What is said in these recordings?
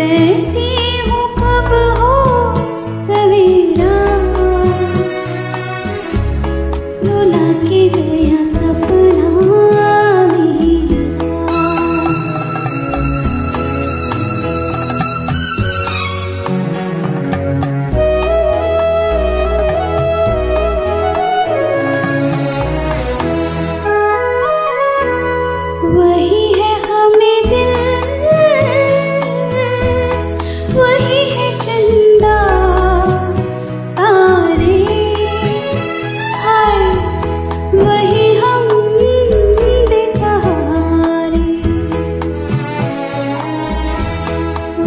सहती सवेरा रुला गया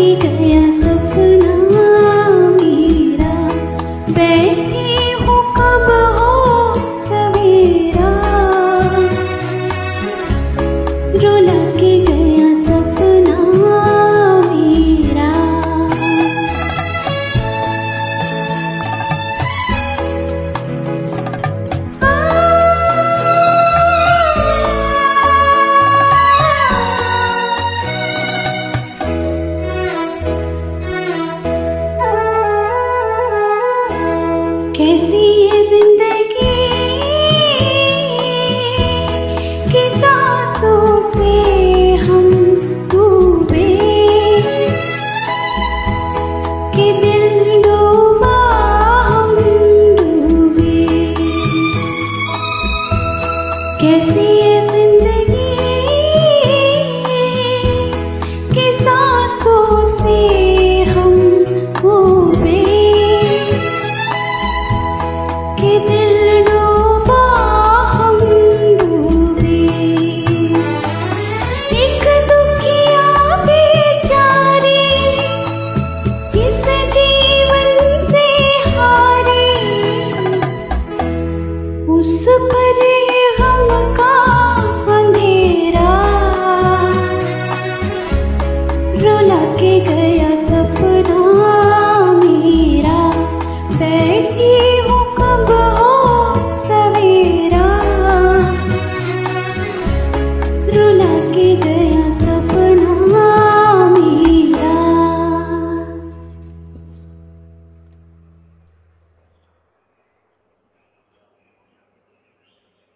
一个呀。कैसी ये ज़िंदगी